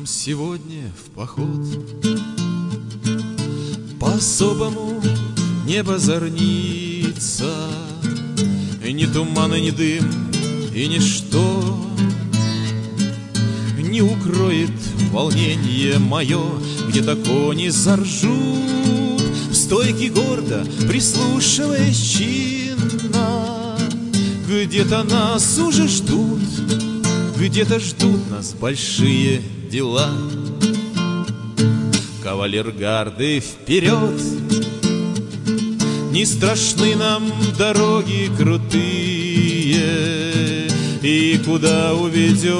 нам сегодня в поход. По-особому небо зорнится Ни туман ни дым и ничто Не укроет волнение мое Где-то кони заржут. В стойке гордо прислушиваясь чинно Где-то нас уже ждут где-то ждут нас большие дела. Кавалергарды вперед. Не страшны нам дороги крутые И куда уведет.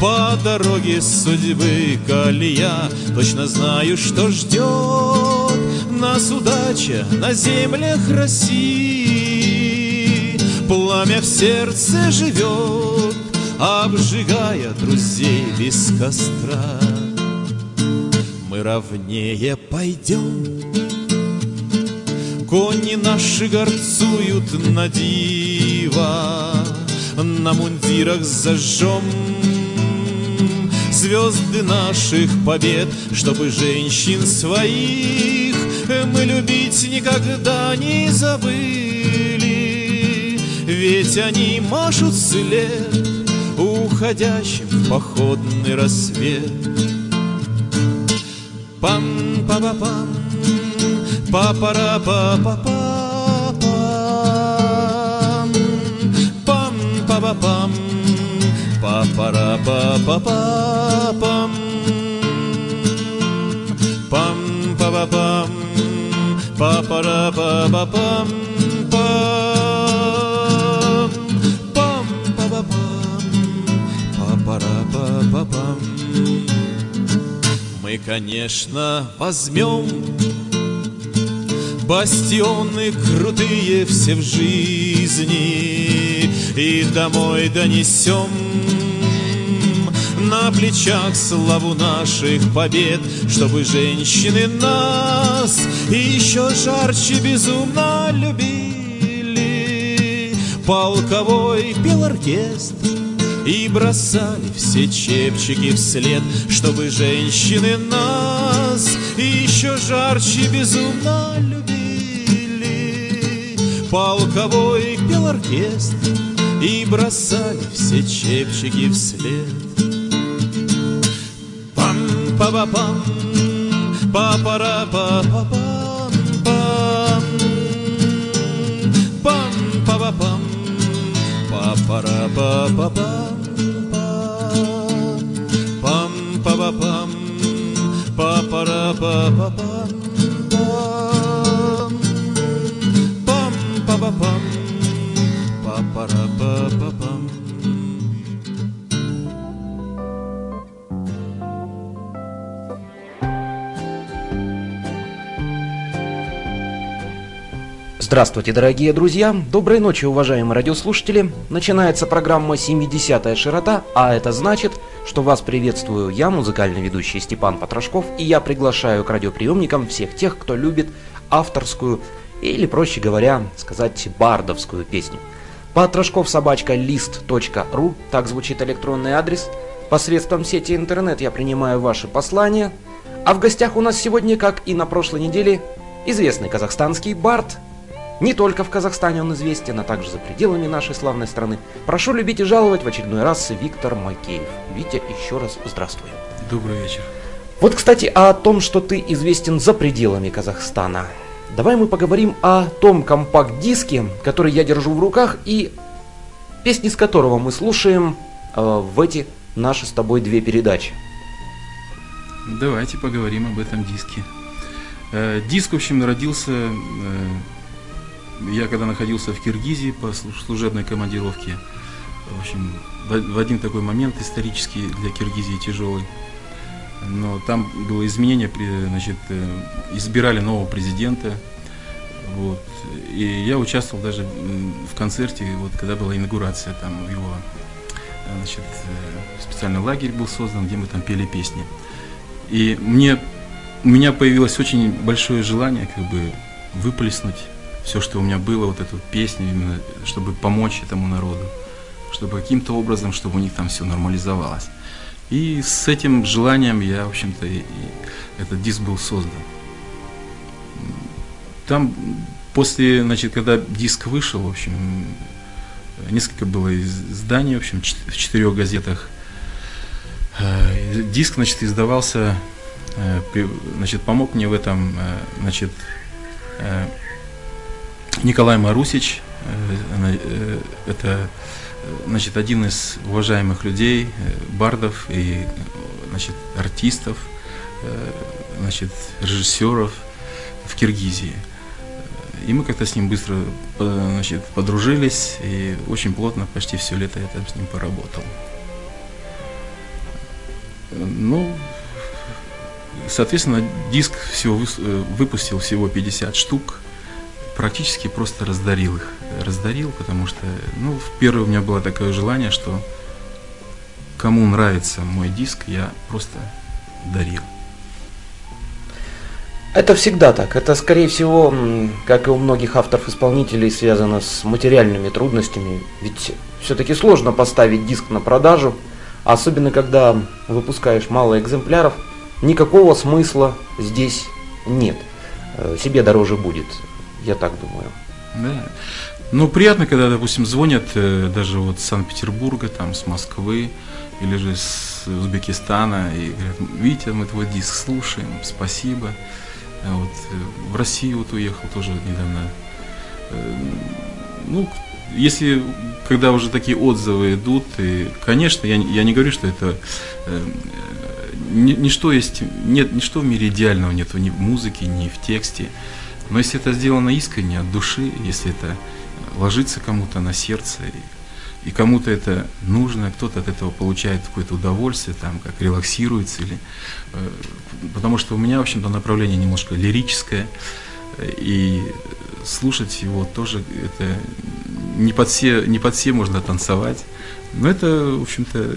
По дороге судьбы колея Точно знаю, что ждет. Нас удача на землях России. Пламя в сердце живет, обжигая друзей без костра. Мы ровнее пойдем, кони наши горцуют на диво, на мундирах зажжем звезды наших побед, чтобы женщин своих мы любить никогда не забыли. Ведь они машут след Уходящим в походный рассвет. Пам па па пам па пара па па пам пам па па пам па па па па пам пам па па пам па пара па па пам пам Мы, конечно, возьмем. Бастионы крутые все в жизни И домой донесем. На плечах славу наших побед, Чтобы женщины нас еще жарче безумно любили. Полковой пел оркестр, и бросали все чепчики вслед Чтобы женщины нас еще жарче безумно любили. Полковой пел оркестр И бросали все чепчики вслед. Пам-па-па-пам Па-пара-па-па-пам Пам. Пам-па-па-пам Па-пара-па-па-пам. пам Здравствуйте, дорогие друзья! Доброй ночи, уважаемые радиослушатели! Начинается программа «70-я широта», а это значит, что вас приветствую я, музыкальный ведущий Степан Потрошков, и я приглашаю к радиоприемникам всех тех, кто любит авторскую или, проще говоря, сказать, бардовскую песню. Потрошков собачка лист.ру, так звучит электронный адрес. Посредством сети интернет я принимаю ваши послания. А в гостях у нас сегодня, как и на прошлой неделе, известный казахстанский бард не только в Казахстане он известен, а также за пределами нашей славной страны. Прошу любить и жаловать в очередной раз Виктор Макеев. Витя, еще раз здравствуй. Добрый вечер. Вот, кстати, о том, что ты известен за пределами Казахстана. Давай мы поговорим о том компакт-диске, который я держу в руках, и песни с которого мы слушаем э, в эти наши с тобой две передачи. Давайте поговорим об этом диске. Э, диск, в общем, родился э, я когда находился в Киргизии по служебной командировке, в общем, в один такой момент исторический для Киргизии тяжелый, но там было изменение, значит, э, избирали нового президента, вот, и я участвовал даже в концерте, вот, когда была инаугурация, там его, значит, э, специальный лагерь был создан, где мы там пели песни. И мне, у меня появилось очень большое желание, как бы, выплеснуть все, что у меня было, вот эту песню, именно, чтобы помочь этому народу. чтобы каким-то образом, чтобы у них там все нормализовалось. И с этим желанием я, в общем-то, и, и этот диск был создан. Там после, значит, когда диск вышел, в общем, несколько было изданий, в общем, в четырех газетах. Э, диск, значит, издавался, э, значит, помог мне в этом, э, значит, Николай Марусич, это, значит, один из уважаемых людей, бардов и, значит, артистов, значит, режиссеров в Киргизии. И мы как-то с ним быстро значит, подружились, и очень плотно, почти все лето я там с ним поработал. Ну, соответственно, диск всего э, выпустил всего 50 штук, практически просто раздарил их. Раздарил, потому что, ну, в первое у меня было такое желание, что кому нравится мой диск, я просто дарил. Это всегда так. Это, скорее всего, как и у многих авторов-исполнителей, связано с материальными трудностями. Ведь все-таки сложно поставить диск на продажу, особенно когда выпускаешь мало экземпляров. Никакого смысла здесь нет. Э, себе дороже будет, я так думаю. Да. Ну, приятно, когда, допустим, звонят э, даже вот с Санкт-Петербурга, там, с Москвы, или же с Узбекистана, и говорят, Витя, мы твой диск слушаем, спасибо. А вот, э, в Россию вот уехал тоже недавно. Э, ну, если, когда уже такие отзывы идут, и, конечно, я, я не говорю, что это э, ничто есть, нет, ничто в мире идеального нету ни в музыке, ни в тексте. Но если это сделано искренне, от души, если это ложится кому-то на сердце, и кому-то это нужно, кто-то от этого получает какое-то удовольствие, там, как релаксируется, или, э, потому что у меня, в общем-то, направление немножко лирическое, и слушать его тоже это не под все, не под все можно танцевать, но это, в общем-то,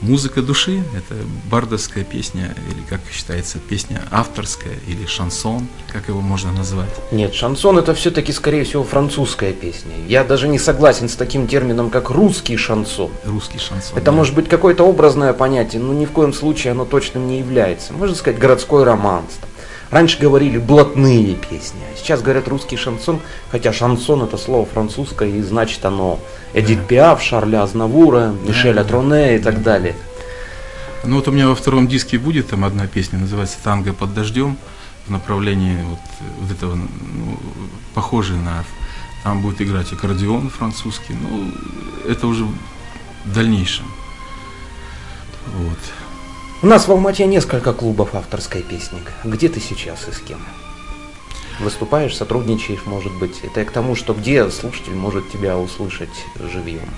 Музыка души – это бардовская песня, или, как считается, песня авторская, или шансон, как его можно назвать. Нет, шансон – это все-таки, скорее всего, французская песня. Я даже не согласен с таким термином, как русский шансон. Русский шансон. Это да. может быть какое-то образное понятие, но ни в коем случае оно точным не является. Можно сказать, городской романс. Раньше говорили блатные песни, а сейчас говорят русский шансон, хотя шансон это слово французское, и значит оно Эдит. Пиаф, Шарля Азнавура, Мишеля Троне и так далее. Ну вот у меня во втором диске будет там одна песня, называется «Танго под дождем», в направлении вот, вот этого, ну, похожей на... Там будет играть аккордеон французский, ну, это уже в дальнейшем. Вот. У нас в Алмате несколько клубов авторской песни. Где ты сейчас и с кем? Выступаешь, сотрудничаешь, может быть. Это к тому, что где слушатель может тебя услышать живьем.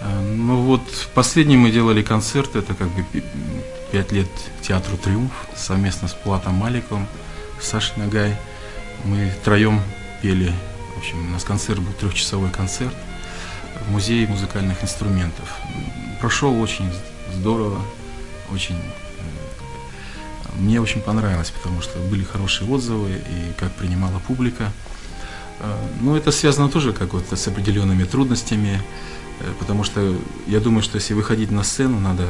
А, ну вот, последний мы делали концерт, это как бы пять лет театру «Триумф» совместно с Платом Маликом, Сашей Нагай. Мы втроем пели, в общем, у нас концерт был трехчасовой концерт в музее музыкальных инструментов. Прошел очень здорово, очень э, мне очень понравилось, потому что были хорошие отзывы и как принимала публика. Э, ну, это связано тоже как-то с определенными трудностями, э, потому что я думаю, что если выходить на сцену, надо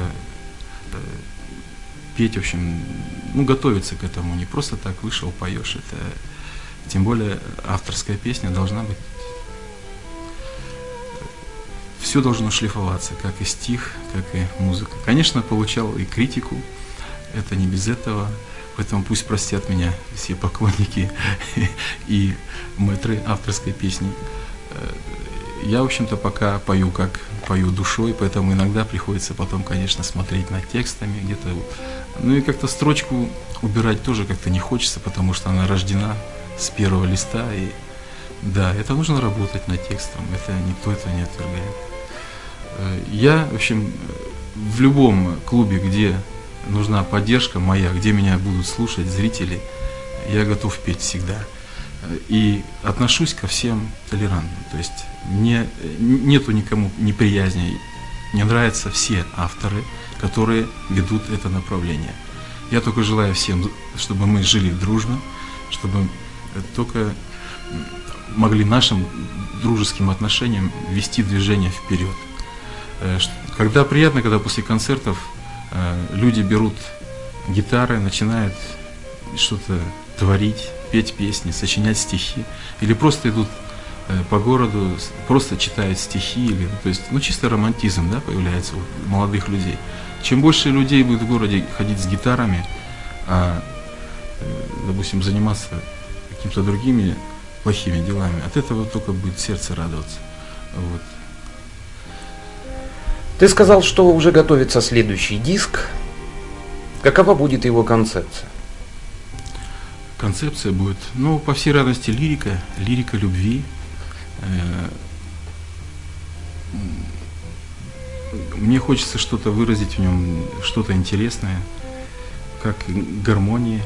петь, в общем, ну, готовиться к этому, не просто так вышел, поешь. Это, тем более, авторская песня должна быть все должно шлифоваться, как и стих, как и музыка. Конечно, получал и критику, это не без этого, поэтому пусть простят меня все поклонники и мэтры авторской песни. Э, я, в общем-то, пока пою как пою душой, поэтому иногда приходится потом, конечно, смотреть над текстами где-то. Ну и как-то строчку убирать тоже как-то не хочется, потому что она рождена с первого листа. И да, это нужно работать над текстом, это никто этого не отвергает. Э, я, в общем, в любом клубе, где нужна поддержка моя, где меня будут слушать зрители, я готов петь всегда. И отношусь ко всем толерантно. То есть мне нету никому неприязни. Мне нравятся все авторы, которые ведут это направление. Я только желаю всем, чтобы мы жили дружно, чтобы только могли нашим дружеским отношениям вести движение вперед. Э, когда приятно, когда после концертов э, люди берут гитары, начинают что-то творить, петь песни, сочинять стихи, или просто идут э, по городу, просто читают стихи, или, то есть, ну, чисто романтизм, да, появляется у молодых людей. Чем больше людей будет в городе ходить с гитарами, а, допустим, заниматься какими-то другими плохими делами, от этого только будет сердце радоваться. Вот. Ты сказал, что уже готовится следующий диск. Какова будет его концепция? Концепция будет, ну, по всей радости, лирика, лирика любви. Э, мне хочется что-то выразить в нем, что-то интересное, как гармонии.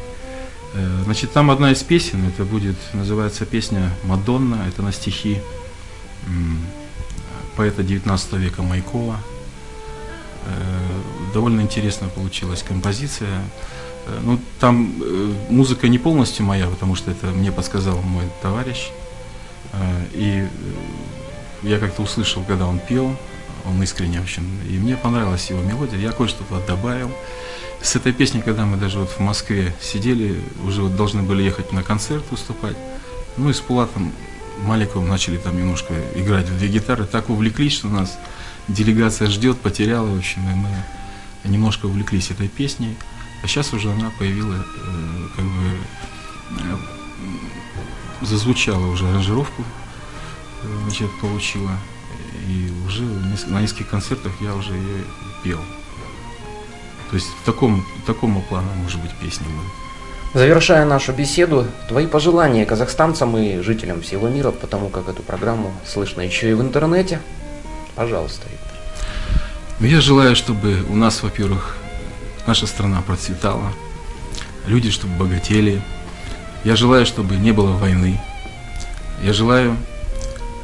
Э, значит, там одна из песен, это будет, называется песня «Мадонна», это на стихи поэта 19 века Майкова. Э, довольно интересно получилась композиция. Э, ну, там э, музыка не полностью моя, потому что это мне подсказал мой товарищ. И я как-то услышал, когда он пел, он искренне очень, и мне понравилась его мелодия, я кое-что туда добавил. С этой песней, когда мы даже вот в Москве сидели, уже вот должны были ехать на концерт выступать, ну и с Пулатом Маликовым начали там немножко играть в две гитары, так увлеклись, что нас делегация ждет, потеряла, в общем, и мы немножко увлеклись этой песней. А сейчас уже она появилась, э, как бы э, зазвучала уже аранжировку, э, значит, получила. И уже на нескольких концертах я уже ее пел. То есть в таком, такому плану, может быть, песни будут. Завершая нашу беседу, твои пожелания казахстанцам и жителям всего мира, потому как эту программу слышно еще и в интернете. Пожалуйста, Виктор. Ну, я желаю, чтобы у нас, во-первых, наша страна процветала, люди, чтобы богатели. Я желаю, чтобы не было войны. Я желаю,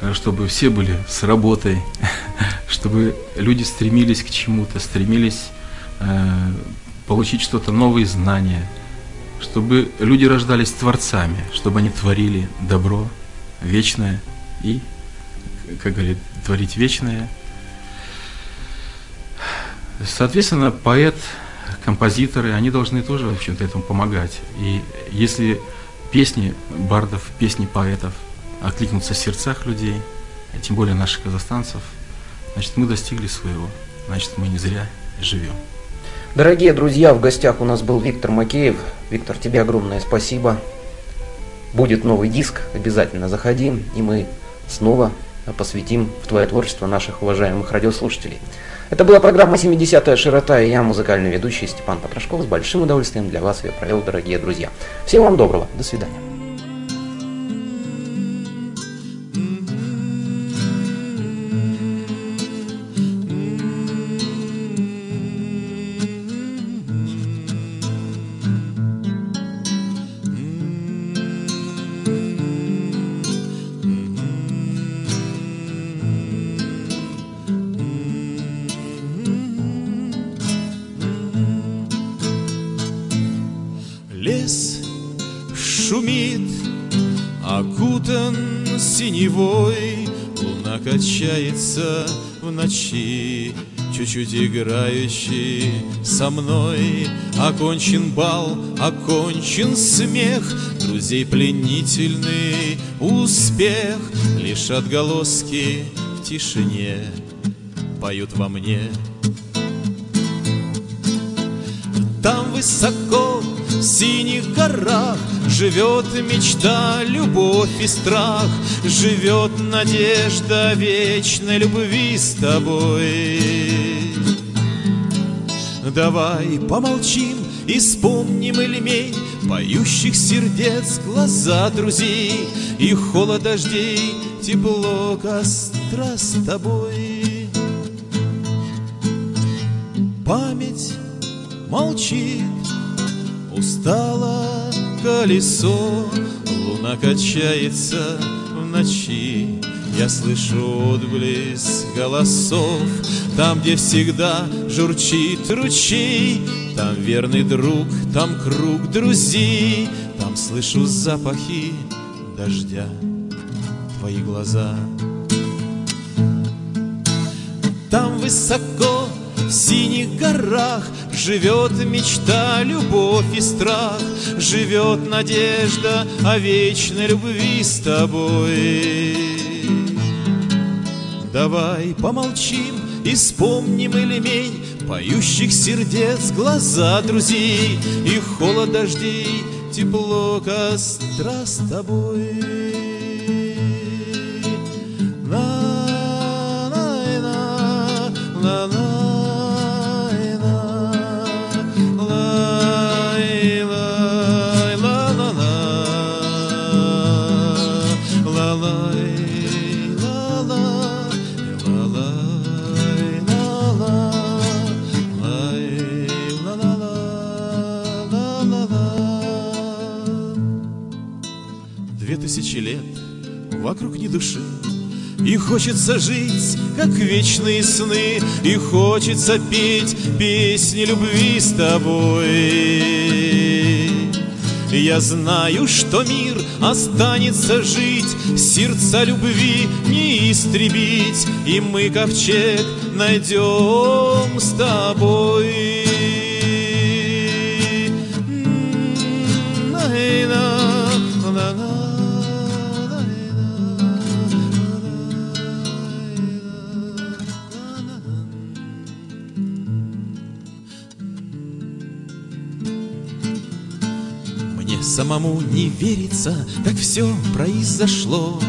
э, чтобы все были с работой, чтобы люди стремились к чему-то, стремились э, получить что-то новые знания, чтобы люди рождались творцами, чтобы они творили добро вечное и, как говорит творить вечное. Соответственно, поэт, композиторы, они должны тоже, в общем-то, этому помогать. И если песни бардов, песни поэтов откликнутся в сердцах людей, а тем более наших казахстанцев, значит, мы достигли своего, значит, мы не зря живем. Дорогие друзья, в гостях у нас был Виктор Макеев. Виктор, тебе огромное спасибо. Будет новый диск, обязательно заходи, и мы снова посвятим в твое творчество наших уважаемых радиослушателей. Это была программа «70-я широта» и я, музыкальный ведущий Степан Потрошков. С большим удовольствием для вас я провел, дорогие друзья. Всего вам доброго. До свидания. Синевой. Луна качается в ночи Чуть-чуть играющий со мной. Окончен бал, окончен смех Друзей пленительный успех. Лишь отголоски в тишине Поют во мне. Там высоко в синих горах Живет мечта, любовь и страх. Живет надежда вечной любви с тобой. Давай помолчим и вспомним элемень Поющих сердец глаза друзей. И холод дождей, тепло костра с тобой. Память молчит Устало колесо, луна качается в ночи. Я слышу отблеск голосов, там, где всегда журчит ручей, там верный друг, там круг друзей, там слышу запахи дождя. твои глаза. Там высоко, синих горах, Живет мечта, любовь и страх, Живет надежда о вечной любви с тобой. Давай помолчим и вспомним элемень Поющих сердец глаза друзей И холод дождей, тепло костра с тобой. Тысячи лет вокруг ни души. И хочется жить, как вечные сны, И хочется петь песни любви с тобой. Я знаю, что мир останется жить, Сердца любви не истребить, И мы ковчег найдем с тобой. Самому не верится, как все произошло.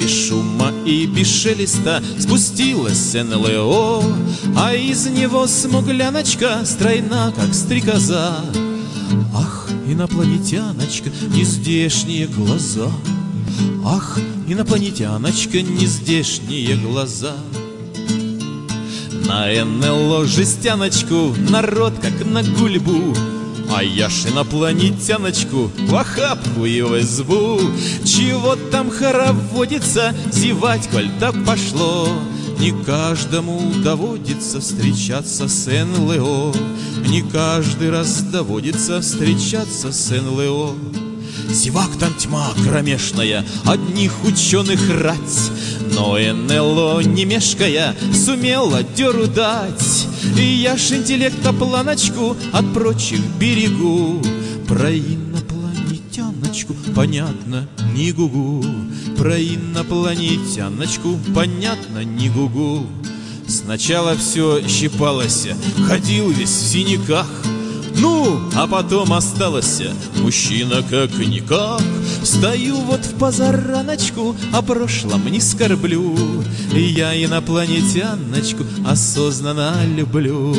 Без шума и без шелеста спустилась НЛО А из него смугляночка стройна, как стрекоза. Ах, инопланетяночка, нездешние глаза. Ах, инопланетяночка, нездешние глаза. На НЛО жестяночку народ, как на гульбу а я ж инопланетяночку в охапку и в избу Чего там хороводится, зевать, коль так пошло. Не каждому доводится встречаться с НЛО Не каждый раз доводится встречаться с НЛО Зевак там тьма кромешная, одних ученых рать. Но НЛО, не мешкая, сумела деру дать И я ж интеллекта планочку от прочих берегу. Про инопланетяночку понятно не гугу. Про инопланетяночку понятно не гугу. Сначала все щипалось, ходил весь в синяках ну, а потом осталось мужчина как-никак. Стою вот в позараночку, о прошлом не скорблю. Я инопланетяночку осознанно люблю.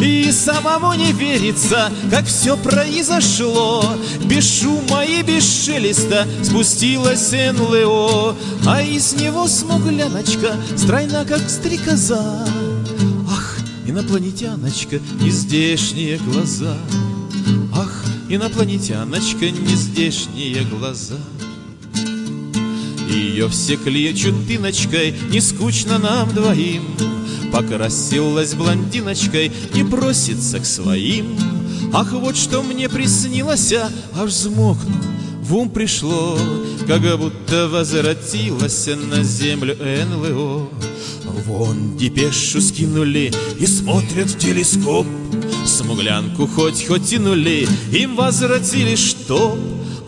И самому не верится, как все произошло. Без шума и без шелеста спустилась НЛО А из него смугляночка, стройна как стрекоза Инопланетяночка, нездешние глаза. Ах, инопланетяночка, нездешние глаза. Ее все клечут тыночкой, не скучно нам двоим. Покрасилась блондиночкой, не просится к своим. Ах, вот что мне приснилось, а аж взмокну в ум пришло, как будто возвратилась на землю НЛО. Вон депешу скинули и смотрят в телескоп. Смуглянку хоть-хоть тянули, им возвратили что?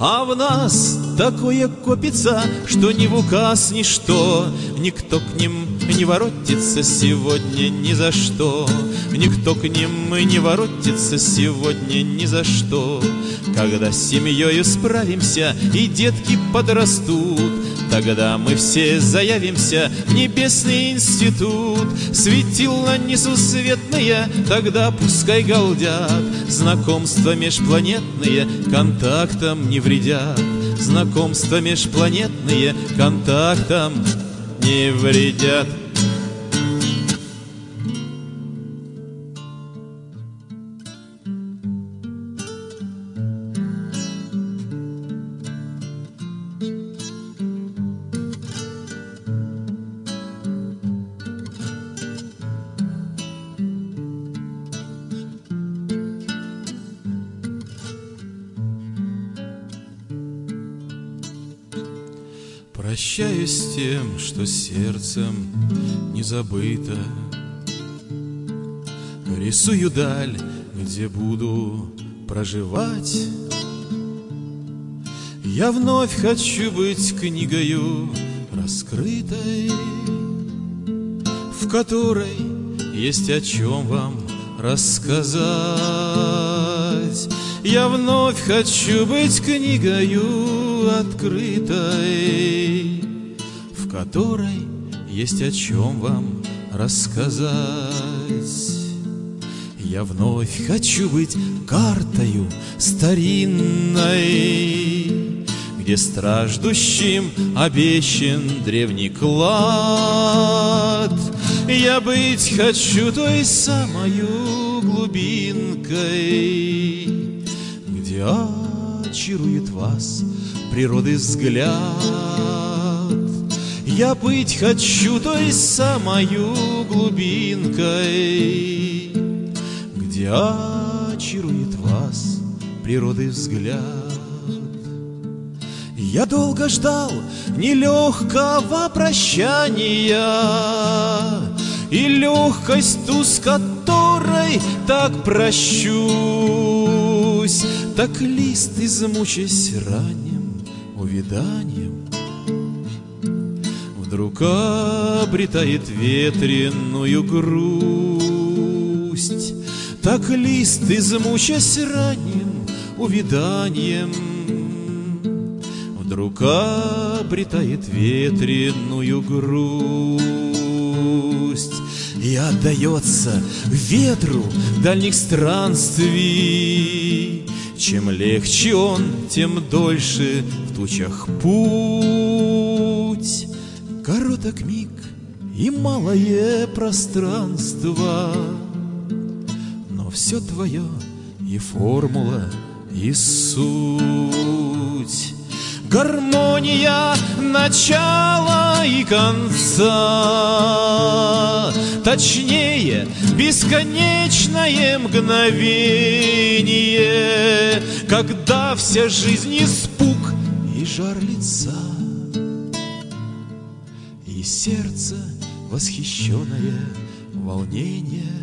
А в нас такое копится, что ни в указ, ни что Никто к ним не воротится сегодня ни за что. Никто к ним не воротится сегодня ни за что. Когда с семьей справимся и детки подрастут Тогда мы все заявимся в небесный институт. Светила несусветные, тогда пускай галдят. Знакомства межпланетные контактам не вредят. Знакомства межпланетные контактам не вредят сердцем не забыто. Рисую даль, где буду проживать. Я вновь хочу быть книгою раскрытой В которой есть о чем вам рассказать. Я вновь хочу быть книгою открытой В которой есть о чем вам рассказать. Я вновь хочу быть картою старинной Где страждущим обещан древний клад. Я быть хочу той самою глубинкой Где очарует вас природы взгляд Я быть хочу той самою глубинкой Где очарует вас природы взгляд. Я долго ждал нелегкого прощания И легкость ту, с которой так прощусь. Так лист измучаясь ранним увиданием Вдруг обретает ветреную грусть. Так лист измучаясь ранним увиданием. Вдруг обретает ветреную грусть. И отдается ветру дальних странствий. Чем легче он, тем дольше в тучах путь Короток миг и малое пространство. Но все твое и формула, и суть. Гармония начала и конца. Точнее, бесконечное мгновение Когда вся жизнь испуг и жар лица сердце восхищенное волнение